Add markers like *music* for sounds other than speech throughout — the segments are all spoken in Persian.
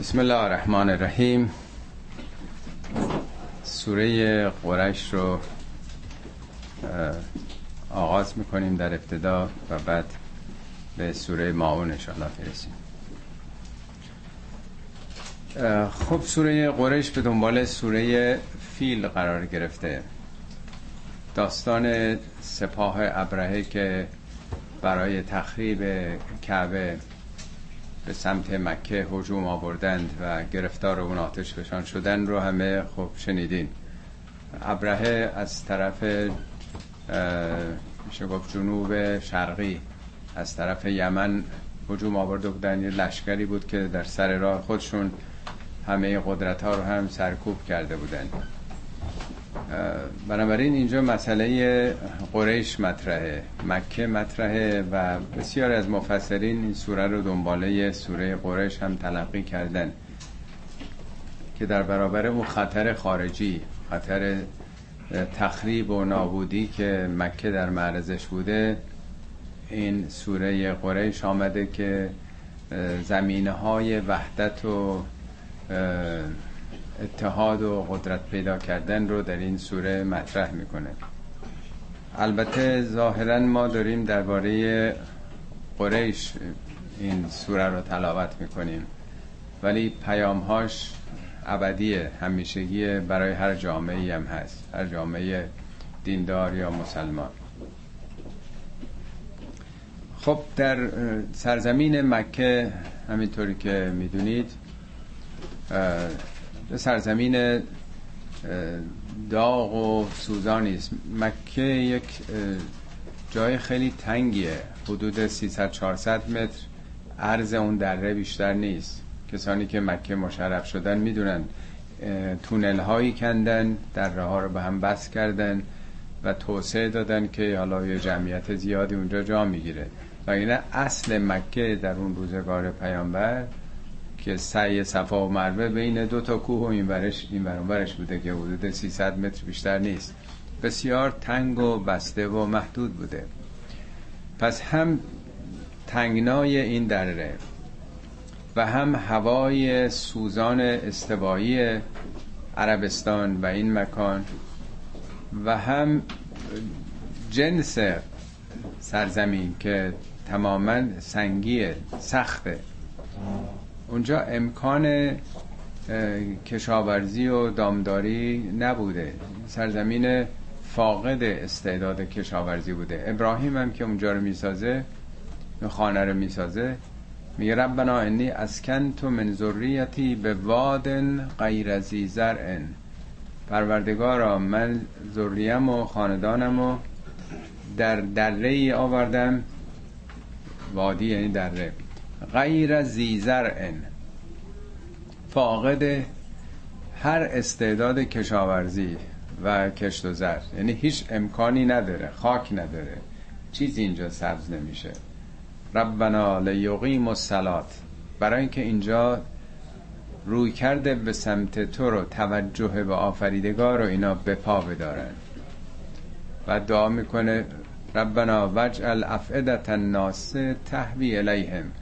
بسم الله الرحمن الرحیم. سوره قرش رو آغاز می‌کنیم در ابتدا و بعد به سوره ماعون انشاءالله برسیم. خب سوره قریش به دنبال سوره فیل قرار گرفته. داستان سپاه ابرهه که برای تخریب کعبه به سمت مکه هجوم آوردند و گرفتار اون آتش بشان شدن رو همه خب شنیدین. ابرهه از طرف میشه گفت جنوب شرقی از طرف یمن هجوم آورده بودن. یه لشکری بود که در سر راه خودشون همه قدرت ها رو هم سرکوب کرده بودن. بنابراین اینجا مسئله قریش مطرحه مکه مطرحه و بسیار از مفسرین این سوره رو دنباله سوره قریش هم تلقی کردن که در برابر اون خطر خارجی خطر تخریب و نابودی که مکه در معرضش بوده این سوره قریش آمده که زمینه های وحدت و اتحاد و قدرت پیدا کردن رو در این سوره مطرح می‌کنه. البته ظاهرا ما داریم درباره قریش این سوره رو تلاوت می‌کنیم. ولی پیامهاش ابدیه همیشگی برای هر جامعه هم هست. هر جامعه دیندار یا مسلمان. خب در سرزمین مکه همینطوری که می‌دونید سرزمین داغ و سوزانی است مکه یک جای خیلی تنگیه. حدود 300 400 متر عرض اون دره بیشتر نیست. کسانی که مکه مشرف شدن می‌دونن تونل هایی کندن دره ها رو به هم بس کردن و توسعه دادن که حالا یه جمعیت زیادی اونجا جا می‌گیره. و اینه اصل مکه در اون روزگار پیامبر که سعی صفا و مروه بین دو تا کوه و این برش این برش بوده که حدود 300 متر بیشتر نیست. بسیار تنگ و بسته و محدود بوده. پس هم تنگنای این دره و هم هوای سوزان استوایی عربستان و این مکان و هم جنس سرزمین که تماما سنگیه سخته اونجا امکان کشاورزی و دامداری نبوده. سرزمین فاقد استعداد کشاورزی بوده. ابراهیم هم که اونجا رو می‌سازه خانه رو می‌سازه میگه ربنا انی تو من ذریتی به وادن غیر زی زرعن پروردگارا من ذریم و خاندانم و در دره ای آوردم. وادی یعنی دره. غیر زیزرعن فاقد هر استعداد کشاورزی و کشت و زر یعنی هیچ امکانی نداره خاک نداره. چیزی اینجا سبز نمیشه. ربنا لیقیم الصلات برای اینکه اینجا روی کرده به سمت تو رو توجه به آفریدگار رو اینا به پا بدارن. و دعا می‌کنه ربنا وجعل افعدت الناس تهوی الیهم.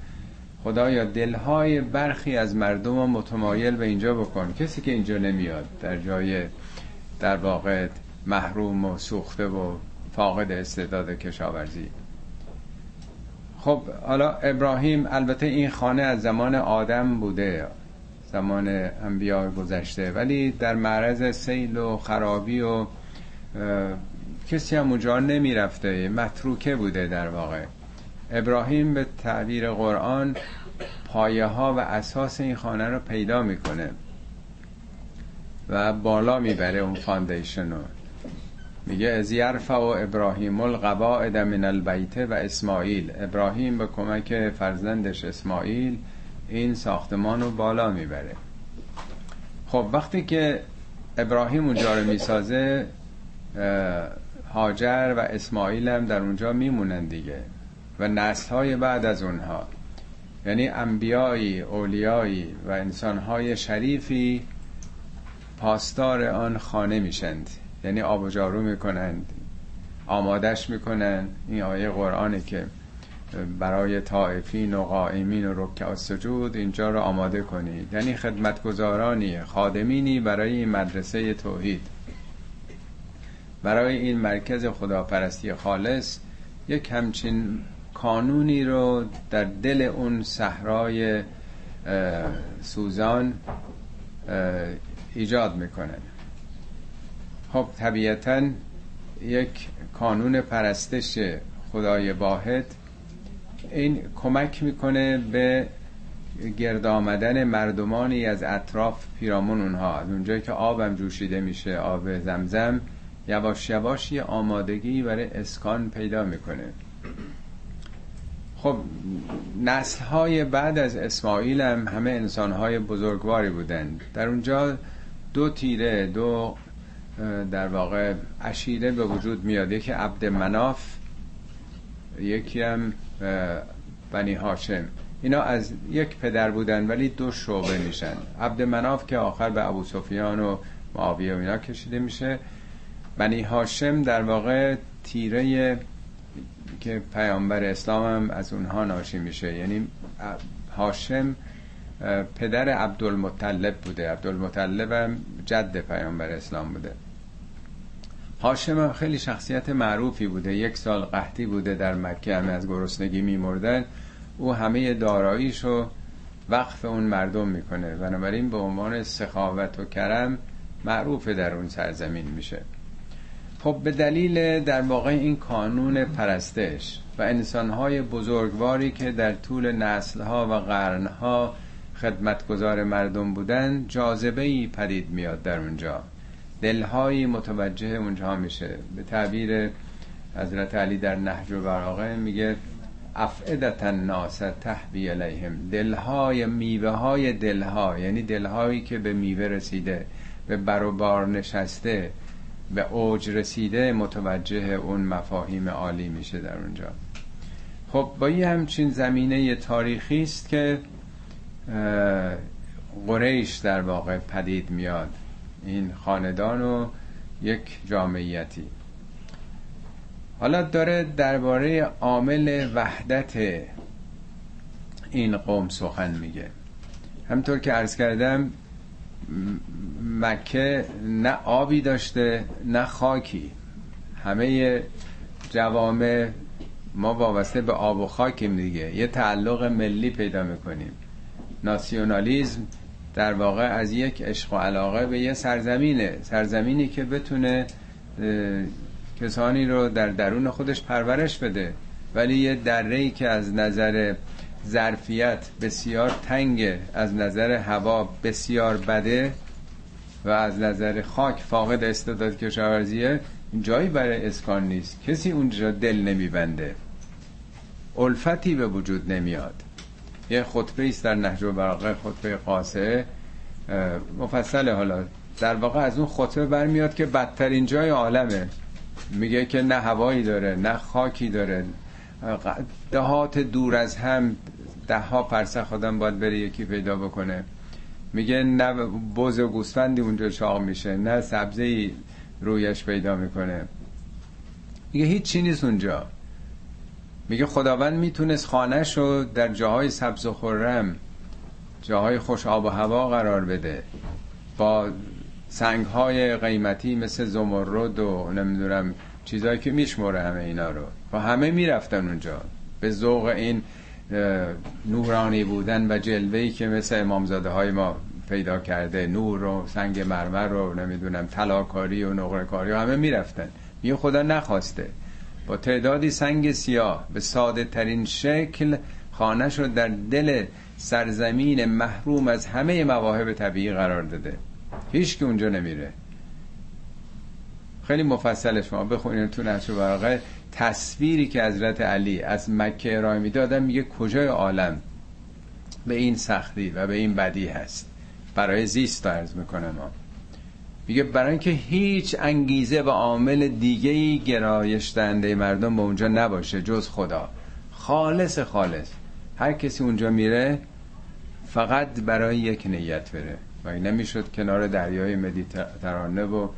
خدایا دلهای برخی از مردم متمایل به اینجا بکن. کسی که اینجا نمیاد در جای در واقع محروم و سوخته و فاقد استعداد کشاورزی. خب حالا ابراهیم البته این خانه از زمان آدم بوده زمان انبیاء گذشته ولی در معرض سیل و خرابی و کسی هم اونجا نمی رفته متروکه بوده در واقع. ابراهیم به تعبیر قرآن پایه ها و اساس این خانه رو پیدا می‌کنه و بالا می‌بره اون foundation رو. میگه اذ یرفع ابراهیم القواعد من البیت و اسماعیل. ابراهیم به کمک فرزندش اسماعیل این ساختمان رو بالا می‌بره. خب وقتی که ابراهیم اونجا رو می‌سازه هاجر و اسماعیل هم در اونجا میمونن دیگه. و نسل های بعد از اونها. یعنی انبیایی اولیایی و انسانهای شریفی پاسدار آن خانه میشند. یعنی آب و جارو می‌کنند آمادش می‌کنن این آیه قرآنه که برای طائفین و قائمین و رکع سجود اینجا رو آماده کنید. یعنی خدمتگزارانی خادمینی برای این مدرسه توحید. برای این مرکز خداپرستی خالص یک همچین کانونی رو در دل اون صحرای سوزان ایجاد می‌کنن خب طبیعتا یک کانون پرستش خدای واحد این کمک می‌کنه به گرد آمدن مردمانی از اطراف پیرامون اونها. از اونجایی که آبم جوشیده میشه آب زمزم یواش یواش یه آمادگی برای اسکان پیدا می‌کنه. خب نسل های بعد از اسماعیل هم همه انسان های بزرگواری بودن در اونجا دو تیره دو در واقع اشیره به وجود میاد. یکی عبد مناف یکی هم بنی هاشم. اینا از یک پدر بودن ولی دو شعبه میشن. عبد مناف که آخر به ابو سفیان و معاویه و اینا کشیده میشه. بنی هاشم در واقع تیره که پیامبر اسلام هم از اونها ناشی میشه. یعنی هاشم پدر عبدالمطلب بوده. عبدالمطلب هم جد پیامبر اسلام بوده. هاشم خیلی شخصیت معروفی بوده. یک سال قحطی بوده در مکه همه از گرسنگی میمردن. او همه داراییشو وقف اون مردم می‌کنه. بنابراین به عنوان سخاوت و کرم معروف در اون سرزمین میشه. خب به دلیل در واقع این کانون پرستش و انسانهای بزرگواری که در طول نسلها و قرنها خدمتگزار مردم بودن جاذبه پدید میاد در اونجا. دلهایی متوجه اونجا میشه. به تعبیر حضرت علی در نهج و براغه میگه افعدت الناس تحبی علیهم. دلهای میوه های دلها یعنی دلهایی که به میوه رسیده به بروبار نشسته به اوج رسیده متوجه اون مفاهیم عالی میشه در اونجا. خب با یه همچین زمینه تاریخی است که قریش در واقع پدید میاد. این خاندان و یک جامعیتی. حالا داره درباره عامل وحدت این قوم سخن میگه. همطور که عرض کردم مکه نه آبی داشته نه خاکی. همه جوامع ما وابسته به آب و خاکیم دیگه. یه تعلق ملی پیدا می‌کنیم. ناسیونالیزم در واقع از یک عشق و علاقه به یه سرزمینه. سرزمینی که بتونه کسانی رو در درون خودش پرورش بده. ولی یه دره که از نظر ظرفیت بسیار تنگه از نظر هوا بسیار بده و از نظر خاک فاقد استعداد کشاورزیه جایی برای اسکان نیست. کسی اونجا دل نمیبنده. الفتی به وجود نمیاد. یه خطبه ایست در نهج و براغه خطبه قاسه مفصل حالا. در واقع از اون خطبه برمیاد که بدترین جای عالمه. میگه که نه هوایی داره نه خاکی داره. دهات دور از هم ده ها پرسخ آدم باید بره یکی پیدا بکنه. میگه نه بوز و گوسفندی اونجا چاق میشه نه سبزی رویش پیدا می‌کنه. میگه هیچ چی نیست اونجا. میگه خداوند می‌تونست خانهش رو در جاهای سبز و خرم جاهای خوش آب و هوا قرار بده. با سنگ های قیمتی مثل زمرد و نمی‌دونم چیزهایی که میشموره همه اینا رو. و همه می‌رفتن اونجا. به ذوق این نورانی بودن و جلوهی که مثل امامزاده های ما پیدا کرده نور و سنگ مرمر رو نمی‌دونم تلاکاری و نقره کاری همه می‌رفتن. میگه خدا نخواسته. با تعدادی سنگ سیاه به ساده ترین شکل خانه رو در دل سرزمین محروم از همه مواهب طبیعی قرار داده. هیچ که اونجا نمیره. خیلی مفصلش ما بخونید تو نهج براغه تصویری که حضرت علی از مکه ارائه می‌دادن میگه کجای عالم؟ به این سختی و به این بدی هست. برای زیست عرض می‌کنه ما میگه برای اینکه هیچ انگیزه و عامل دیگه ای گرایش دهنده مردم به اونجا نباشه جز خدا. خالص خالص. هر کسی اونجا میره فقط برای یک نیت بره. و نمی‌شد کنار دریای مدیترانه و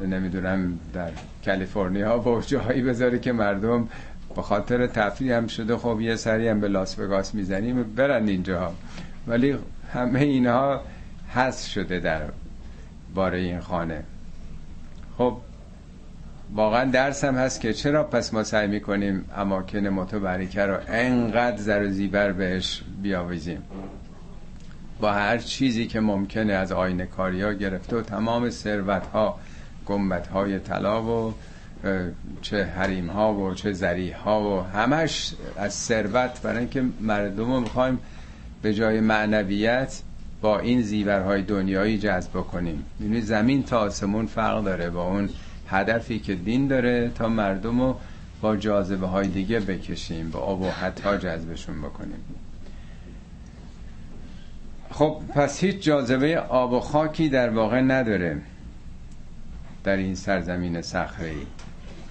نمی‌دونم در کالیفرنیا و جاهایی بذاره که مردم به خاطر تفریح هم شده خب یه سری هم به لاس وگاس می‌زنیم برن اینجا. ولی همه اینها حس شده در باره این خانه. خب واقعا درس هم هست که چرا پس ما سعی می‌کنیم اماکن متبرکه رو انقدر زر و زیبر بهش بیاویزیم؟ با هر چیزی که ممکنه از آینه کاری ها گرفته و تمام ثروت ها گمبت های طلا و چه حریم ها و چه زریح ها و همش از ثروت برای اینکه مردم رو می‌خوایم به جای معنویت با این زیورهای دنیایی جذب کنیم یعنی زمین تا آسمون فرق داره با اون هدفی که دین داره تا مردم رو با جاذبه های دیگه بکشیم با آب و حتا جذبشون بکنیم. خب پس هیچ جاذبه آب و خاکی در واقع نداره. در این سرزمین صخره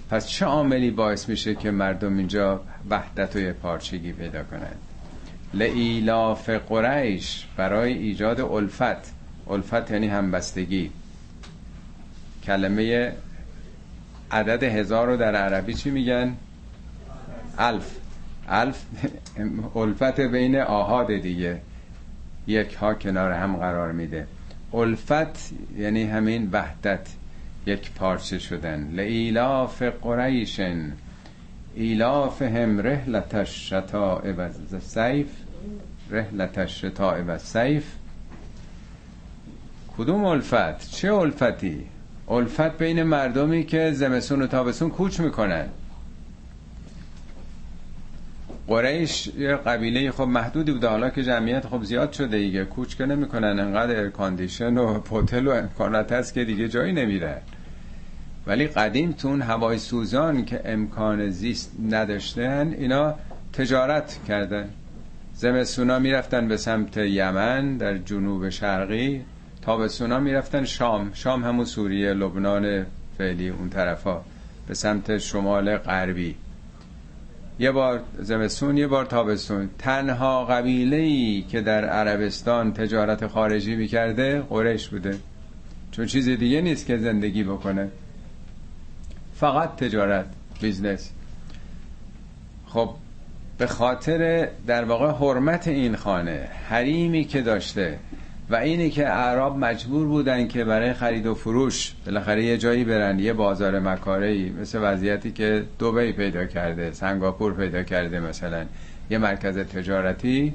پس چه عاملی باعث میشه که مردم اینجا وحدت و پارچگی پیدا کنند؟ لعیلاف قریش برای ایجاد الفت. الفت یعنی همبستگی. کلمه عدد هزار رو در عربی چی میگن؟ الف. الف *laughs* الفت بین آهاد دیگه. یک ها کنار هم قرار میده. الفت یعنی همین وحدت. یک پارچه شدن. لعیلاف قریشن ایلافهم رحلت الشتاء و سیف رحلة الشتاء و الصیف کدوم الفت؟ چه الفتی؟ الفت بین مردمی که زمستون و تابستون کوچ می‌کنن. قریش یه قبیله خب محدودی بوده. حالا که جمعیت خب زیاد شده دیگه. کوچ که نمی‌کنن. انقدر air condition و هتل و امکانات هست که دیگه جایی نمیره. ولی قدیم تو اون هوای سوزان که امکان زیست نداشتن اینا تجارت کردن. زمستونا می‌رفتن به سمت یمن در جنوب شرقی تابستونا می‌رفتن شام. شام همون سوریه لبنان فعلی اون طرفا به سمت شمال غربی. یه بار زمستون یه بار تابستون. تنها قبیله ای که در عربستان تجارت خارجی می‌کرده قریش بوده. چون چیز دیگه نیست که زندگی بکنه. فقط تجارت business. خب به خاطر در واقع حرمت این خانه حریمی که داشته و اینی که اعراب مجبور بودن که برای خرید و فروش بالاخره یه جایی برن یه بازار مکاره مثل وضعیتی که دوبی پیدا کرده سنگاپور پیدا کرده مثلا یه مرکز تجارتی.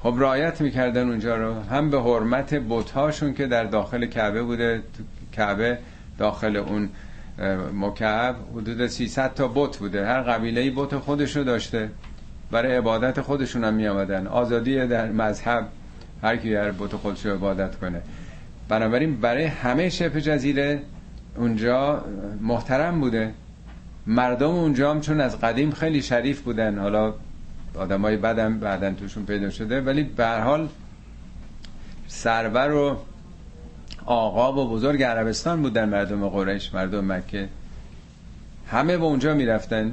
خب رعایت می‌کردن اونجا رو. هم به حرمت بت‌هاشون که در داخل کعبه بوده کعبه داخل اون مکعب حدود 300 تا بت بوده. هر قبیله بت خودشو داشته. برای عبادت خودشون هم می آمدن آزادی در مذهب هر کی هر بت خودشو عبادت کنه. بنابراین برای همه شبه جزیره اونجا محترم بوده. مردم اونجا هم چون از قدیم خیلی شریف بودن. حالا آدمای بدم بعدن توشون پیدا شده. ولی به حال سرور و آقا و بزرگ عربستان بودن مردم قریش مردم مکه. همه به اونجا می‌رفتن.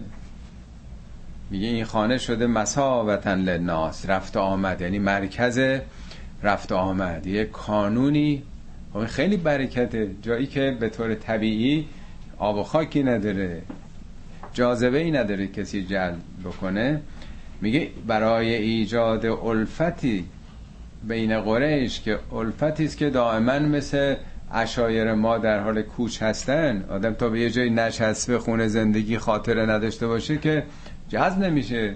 میگه این خانه شده مساوتن للناس رفت آمد. یعنی مرکز رفت آمد. یه کانونی. خب خیلی برکته. جایی که به طور طبیعی آب و خاکی نداره. جاذبه ای نداره کسی جلب بکنه. میگه برای ایجاد الفتی بین قریش که الفتی است که دائما مثل اشایر ما در حال کوچ هستن. آدم تا به یه جایی نشسته خونه زندگی خاطره نداشته باشه که جذب نمیشه.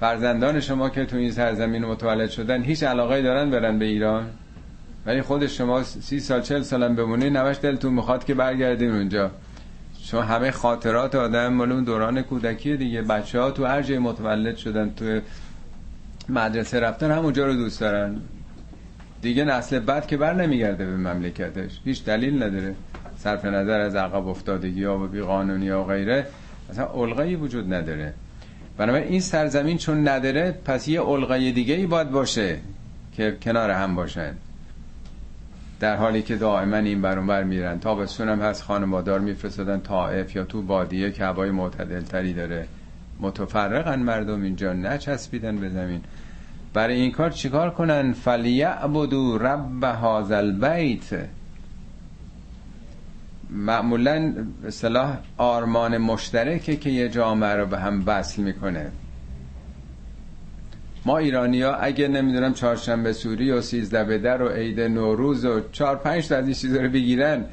فرزندان شما که تو این سرزمین متولد شدن هیچ علاقه دارن برن به ایران؟ ولی خود شما سی سال چل سالم بمونی نوش دلتون می‌خواد که برگردین اونجا. چون همه خاطرات آدم مال دوران کودکی دیگه. بچه ها تو هر جای متولد شدن تو مدرسه رفتن همونجا رو دوست دارن. دیگه نسل بعد که بر نمیگرده به مملکتش. هیچ دلیل نداره. صرف نظر از عقب افتادگی ها و بی قانونی ها و غیره. اصلا علقایی وجود نداره. بنابراین این سرزمین چون نداره پس یه علقای دیگه ای باید باشه که کنار هم باشن. در حالی که دائما این برون بر میرن. تابستون هم هست خانوادار میفرستادن طائف یا تو بادیه که هوای معتدل تری داره. متفرقن مردم اینجا نچسبیدن به زمین. برای این کار چیکار کنن؟ فلیعبدو رب هذا البیت. معمولا صلاح آرمان مشترکه که یه جامعه رو به هم وصل می‌کنه. ما ایرانی ها اگه نمی‌دونم چهارشنبه سوری و سیزده بدر و عید نوروز و چهار پنج تا از این چیزا رو بگیرن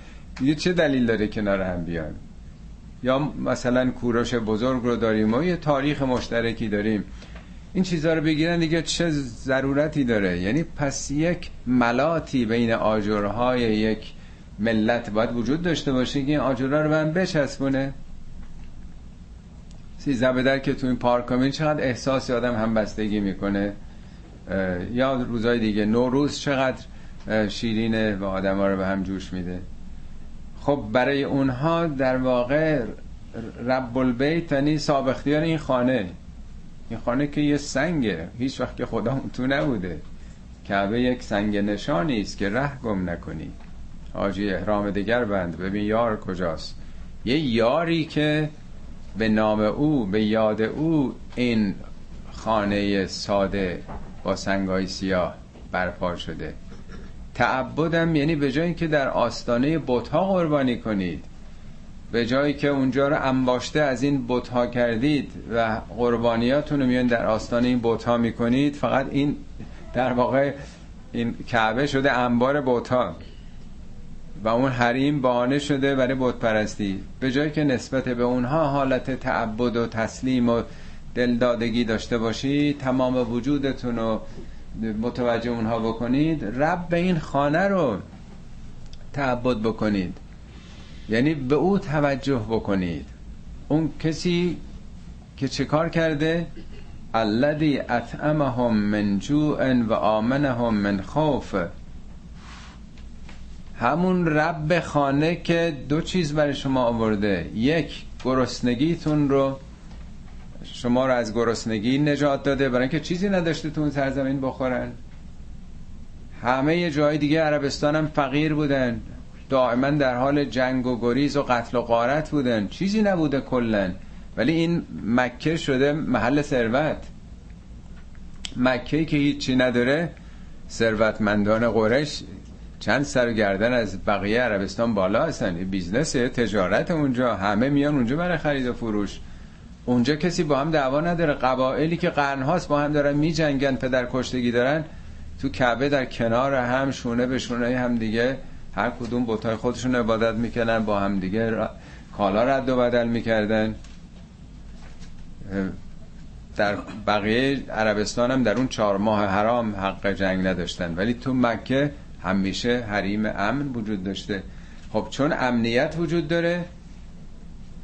یه چه دلیل داره کنار هم بیان؟ یا مثلا کوروش بزرگ رو داریم و یه تاریخ مشترکی داریم. این چیزها رو بگیرن دیگه چه ضرورتی داره؟ یعنی پس یک ملاتی بین آجرهای یک ملت باید وجود داشته باشه که این آجرها رو من بچسبونه. سیزده بدر که تو این پارک همین چقدر احساسی آدم هم بستگی می‌کنه یا روزای دیگه نوروز چقدر شیرینه و آدم ها رو به هم جوش میده. خب برای اونها در واقع رب البیت یعنی صاحب این خانه. این خانه که یه سنگه. هیچ وقت که خدا تو نبوده. کعبه یک سنگ نشانی است که ره گم نکنی. حاجی احرام دیگر بند. ببین یار کجاست. یه یاری که به نام او به یاد او این خانه ساده با سنگای سیاه برپا شده. تعبدم یعنی به جایی که در آستانه بتها قربانی کنید. به جایی که اونجا رو انباشته از این بتها کردید و قربانیاتون رو میان در آستانه این بتها می‌کنید فقط این در واقع این کعبه شده انبار بتها و اون حریم بانه شده برای بت پرستی به جایی که نسبت به اونها حالت تعبد و تسلیم و دلدادگی داشته باشید تمام وجودتون رو متوجه اونها بکنید رب به این خانه رو تعبد بکنید. یعنی به او توجه بکنید. اون کسی که چه کار کرده؟ الذی اطعمهم من جوع و آمنهم من خوف. همون رب خانه که دو چیز برای شما آورده. یک گرسنگیتون رو شما رو از گرسنگی نجات داده. برای اینکه چیزی نداشته تو اون سرزمین بخورن. همه جای دیگه عربستان هم فقیر بودن. دائما در حال جنگ و گریز و قتل و غارت بودن. چیزی نبوده کلا. ولی این مکه شده محل ثروت. مکه که هیچی نداره ثروتمندان قریش چند سر گردن از بقیه عربستان بالا هستن. business تجارت اونجا. همه میان اونجا برای خرید و فروش. اونجا کسی با هم دعوا نداره. قبایلی که قرنهاست با هم دارن میجنگن پدر کشتگی دارن. تو کعبه در کنار هم شونه به شونه هم دیگه هر کدوم بتای خودشون عبادت می‌کنن با هم دیگه کالا رد و بدل می‌کردن. در بقیه عربستان هم در اون چهار ماه حرام حق جنگ نداشتن. ولی تو مکه همیشه حریم امن وجود داشته. خب چون امنیت وجود داره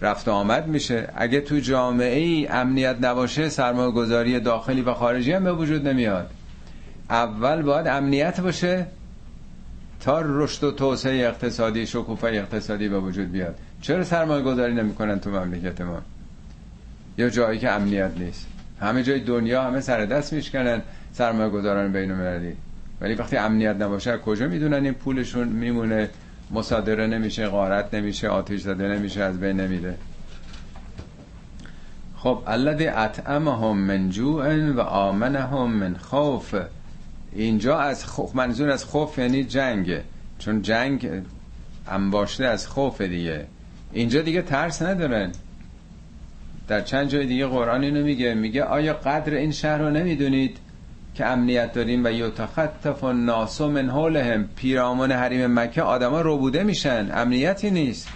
رفت آمد میشه. اگه تو جامعه ای امنیت نباشه سرمایه گذاری داخلی و خارجی هم به وجود نمیاد. اول باید امنیت باشه تا رشد و توسعه اقتصادی شکوفه اقتصادی به وجود بیاد. چرا سرمایه گذاری نمی‌کنن تو مملکت ما؟ یا جایی که امنیت نیست. همه جای دنیا همه سر دست میشکنن سرمایه گذاران بین المللی ولی وقتی امنیت نباشه کجا می‌دونن این پولشون میمونه؟ مصادره نمیشه غارت نمیشه آتش زده نمیشه از بین نمیده خب الذی اطعمهم من جوع و آمنهم من خوف. اینجا از خوف منظور از خوف یعنی جنگ چون جنگ انباشته از خوف دیگه. اینجا دیگه ترس ندارن در چند جای دیگه قرآن اینو میگه. میگه آیا قدر این شهر رو نمی‌دونید؟ که امنیت داریم و یتخطف الناس من حولهم. پیرامون حریم مکه آدما روبوده میشن. امنیتی نیست.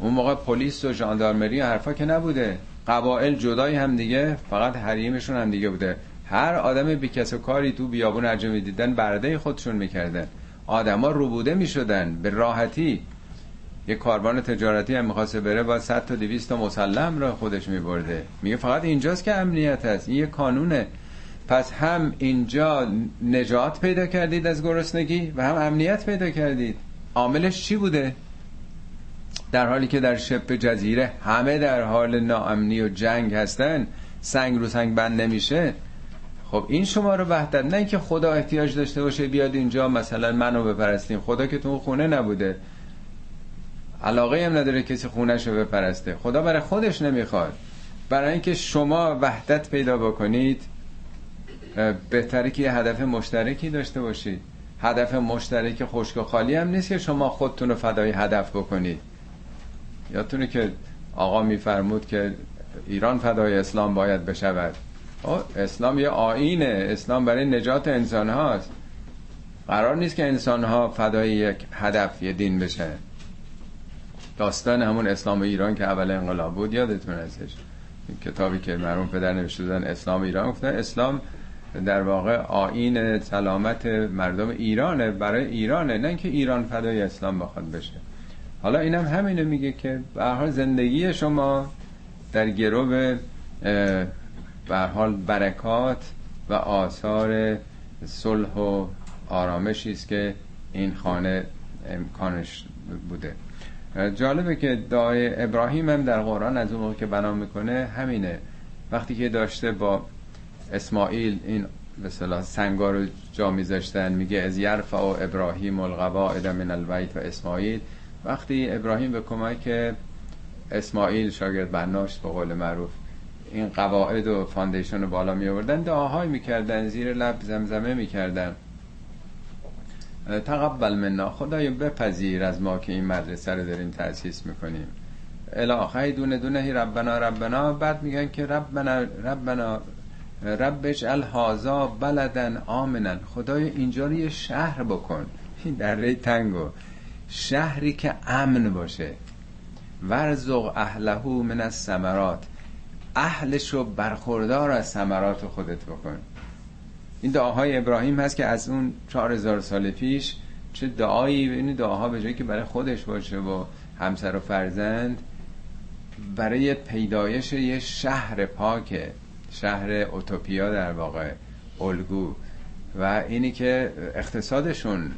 اون موقع پلیس و ژاندارمری و حرفا که نبوده. قبائل جدای هم دیگه فقط حریمشون هم دیگه بوده. هر آدم بی کس و کاری تو بیابون هر دیدن برده خودشون می‌کردن. آدما روبوده می‌شدن. به راحتی. یه کاروان تجارتی هم می‌خواسته بره با 100 تا 200 تا مسلم را خودش میبرده. میگه فقط اینجاست که امنیت هست. این یه کانونه. پس هم اینجا نجات پیدا کردید از گرسنگی و هم امنیت پیدا کردید. عاملش چی بوده؟ در حالی که در شب جزیره همه در حال ناامنی و جنگ هستن سنگ رو سنگ بند نمیشه. خب این شما رو وحدت نه که خدا احتیاج داشته باشه بیاد اینجا مثلا منو بپرستیم خدا که تو خونه نبوده. علاقه هم نداره کسی خونش رو بپرسته. خدا برای خودش نمی‌خواد. برای اینکه شما وحدت پیدا بکنید بهتره که یه هدف مشترکی داشته باشید هدف مشترک خشک و خالی هم نیست که شما خودتون رو فدای هدف بکنید. یادتونه که آقا میفرمود که ایران فدای اسلام باید بشود. اسلام یه آینه اسلام برای نجات انسان هاست. قرار نیست که انسان ها فدای یک هدف یه دین بشه. داستان همون اسلام ایران که اول انقلاب بود یادتون ازش؟ کتابی که مرحوم پدر نوشته بودن اسلام ایران گفتن اسلام در واقع آین سلامت مردم ایرانه برای ایرانه نه که ایران فدای اسلام بخواد بشه. حالا اینم هم همینو میگه که به زندگی شما در گرو به حال برکات و آثار صلح و آرامشی است که این خانه امکانش بوده. جالبه که دعای ابراهیم هم در قرآن از اون که بنا می‌کنه همینه. وقتی که داشته با اسماعیل این به سنگا رو جا میذاشتن میگه از یرفع و ابراهیم القواعد من البیت و اسماعیل. وقتی ابراهیم به کمک اسماعیل شاگرد بناش به قول معروف این قواعد و foundation رو بالا می آوردن دعاهای می‌کردن زیر لب زمزمه می‌کردن. تقبل منا خدای بپذیر از ما که این مدرسه رو داریم تأسیس می‌کنیم. الی آخر دونه دونه ربنا ربنا. بعد میگن که ربنا ربنا رب اجعل هذا بلدا آمنا. خدای اینجا رو یه شهر بکن. این دره تنگو. شهری که امن باشه. ورزق اهلهو من از سمرات اهلش رو برخوردار از سمرات خودت بکن. این دعاهای ابراهیم هست که از اون چهار هزار سال پیش چه دعایی این دعاها به جایی که برای خودش باشه و همسر و فرزند برای پیدایش یه شهر پاکه. شهر اوتوپیا در واقع الگو و اینی که اقتصادشون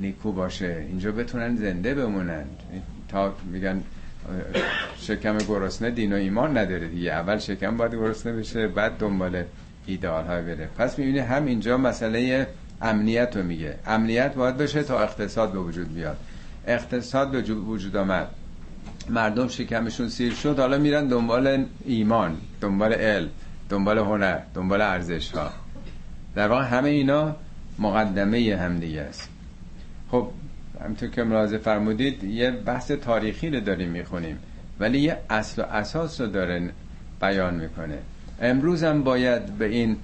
نیکو باشه اینجا بتونن زنده بمونن. تا میگن شکم گرسنه دین و ایمان نداره دیگه. اول شکم باید گرسنه بشه بعد دنبال ایدئال های بره. پس می‌بینی هم اینجا مسئله امنیت رو میگه. امنیت باید بشه تا اقتصاد به وجود بیاد. اقتصاد به وجود آمد. مردم شکمشون سیر شد حالا میرن دنبال ایمان دنبال علم دنبال هنر دنبال ارزش ها در واقع همه اینا مقدمه هم دیگه است. خب همطور که ملاحظه فرمودید یه بحث تاریخی رو داریم می‌خونیم ولی یه اصل و اساس رو داره بیان می‌کنه. امروز هم باید به این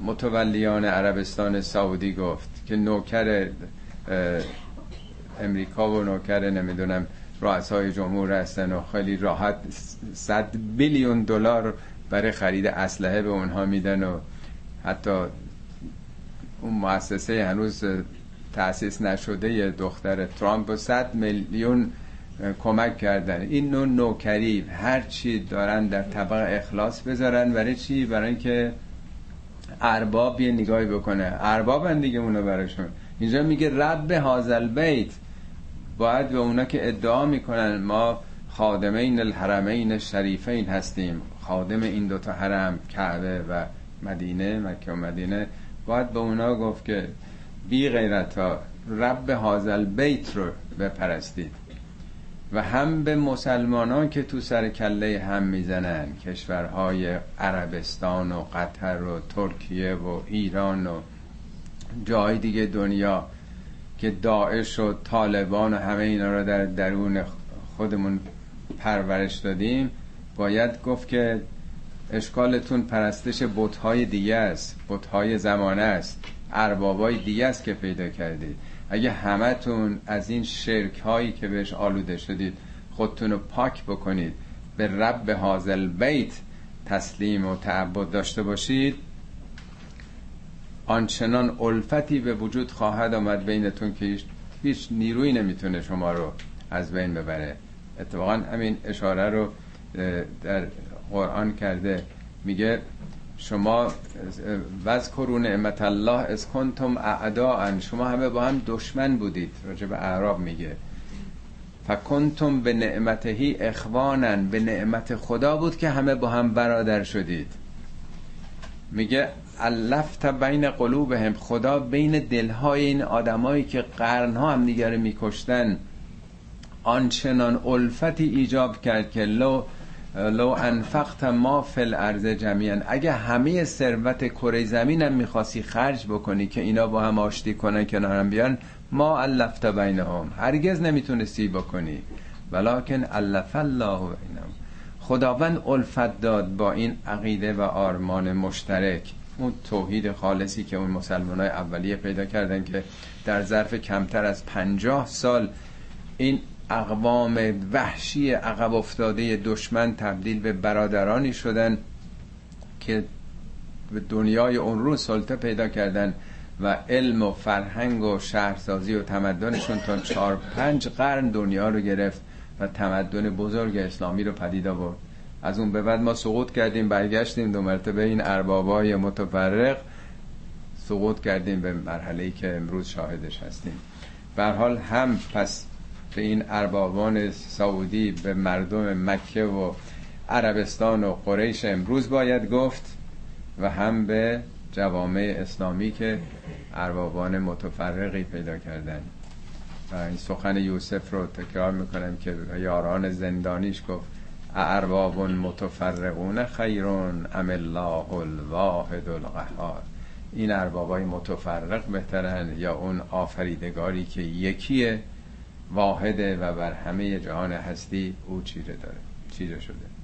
متولیان عربستان سعودی گفت که نوکر امریکا و نوکر نمی‌دونم رؤسای جمهور هستن و خیلی راحت صد بیلیون دلار برای خرید اسلحه به اونها میدن و حتی اون مؤسسه هنوز تأسیس نشده دختر ترامپ و صد میلیون کمک کردن. این نوع نوکری هر چی دارن در طبق اخلاص بذارن برای چی؟ برای اینکه ارباب یه نگاهی بکنه. ارباب دیگه اونو براشون. اینجا میگه رب هازل بیت باید به اونا که ادعا می‌کنن ما خادمین الحرمین شریفین هستیم خادم این دوتا حرم کعبه و مدینه مکه و مدینه. باید به اونا گفت که بی غیرت ها رب هازل بیت رو بپرستید و هم به مسلمانان که تو سر کله هم می‌زنن کشورهای عربستان و قطر و ترکیه و ایران و جای دیگه دنیا. که داعش و طالبان و همه اینا رو در درون خودمون پرورش دادیم باید گفت که اشکالتون پرستش بتهای دیگه است بتهای زمانه است اربابای دیگه است که پیدا کردید. اگه همتون از این شرک هایی که بهش آلوده شدید خودتون رو پاک بکنید به رب حاضل بیت تسلیم و تعبد داشته باشید. آنچنان الفتی به وجود خواهد آمد بینتون که هیچ نیروی نمی‌تونه شما رو از بین ببره. اتفاقا همین اشاره رو در قرآن کرده. میگه شما وذکروا نعمت الله از کنتم اعداء. شما همه با هم دشمن بودید. راجع اعراب میگه. فکنتم به نعمتهی اخوانن به نعمت خدا بود که همه با هم برادر شدید. میگه الفت بین قلوبهم. خدا بین دلهای این آدمایی که قرنها هم دیگر میکشتن آنچنان الفتی ایجاب کرد که لو لو انفقت ما فی الارض جمیعا. اگه همه ثروت کره زمینم می‌خواستی خرج بکنی که اینا با هم آشتی کنن کنارم بیان ما الفت بینهم. هرگز نمی‌تونستی بکنی. ولکن الف الله بینهم. خداوند الفت داد با این عقیده و آرمان مشترک. اون توحید خالصی که اون مسلمان های اولیه پیدا کردن که در ظرف کمتر از پنجاه سال این اقوام وحشی عقب افتاده دشمن تبدیل به برادرانی شدن که به دنیای اون رو سلطه پیدا کردن و علم و فرهنگ و شهرسازی و تمدنشون تا چهار پنج قرن دنیا رو گرفت و تمدن بزرگ اسلامی رو پدید آورد. از اون به بعد ما سقوط کردیم برگشتیم دو مرتبه این اربابای متفرق سقوط کردیم به مرحله ای که امروز شاهدش هستیم. به حال هم پس به این اربابان سعودی به مردم مکه و عربستان و قریش امروز باید گفت و هم به جوامع اسلامی که اربابان متفرقی پیدا کردن. و این سخن یوسف رو تکرار می‌کنم که یاران زندانیش گفت. ارباب متفرقون خیرون ام الله الواحد القهار. این اربابای متفرق بهترن یا اون آفریدگاری که یکیه واحده و بر همه جهان هستی او چیره داره چیره شده.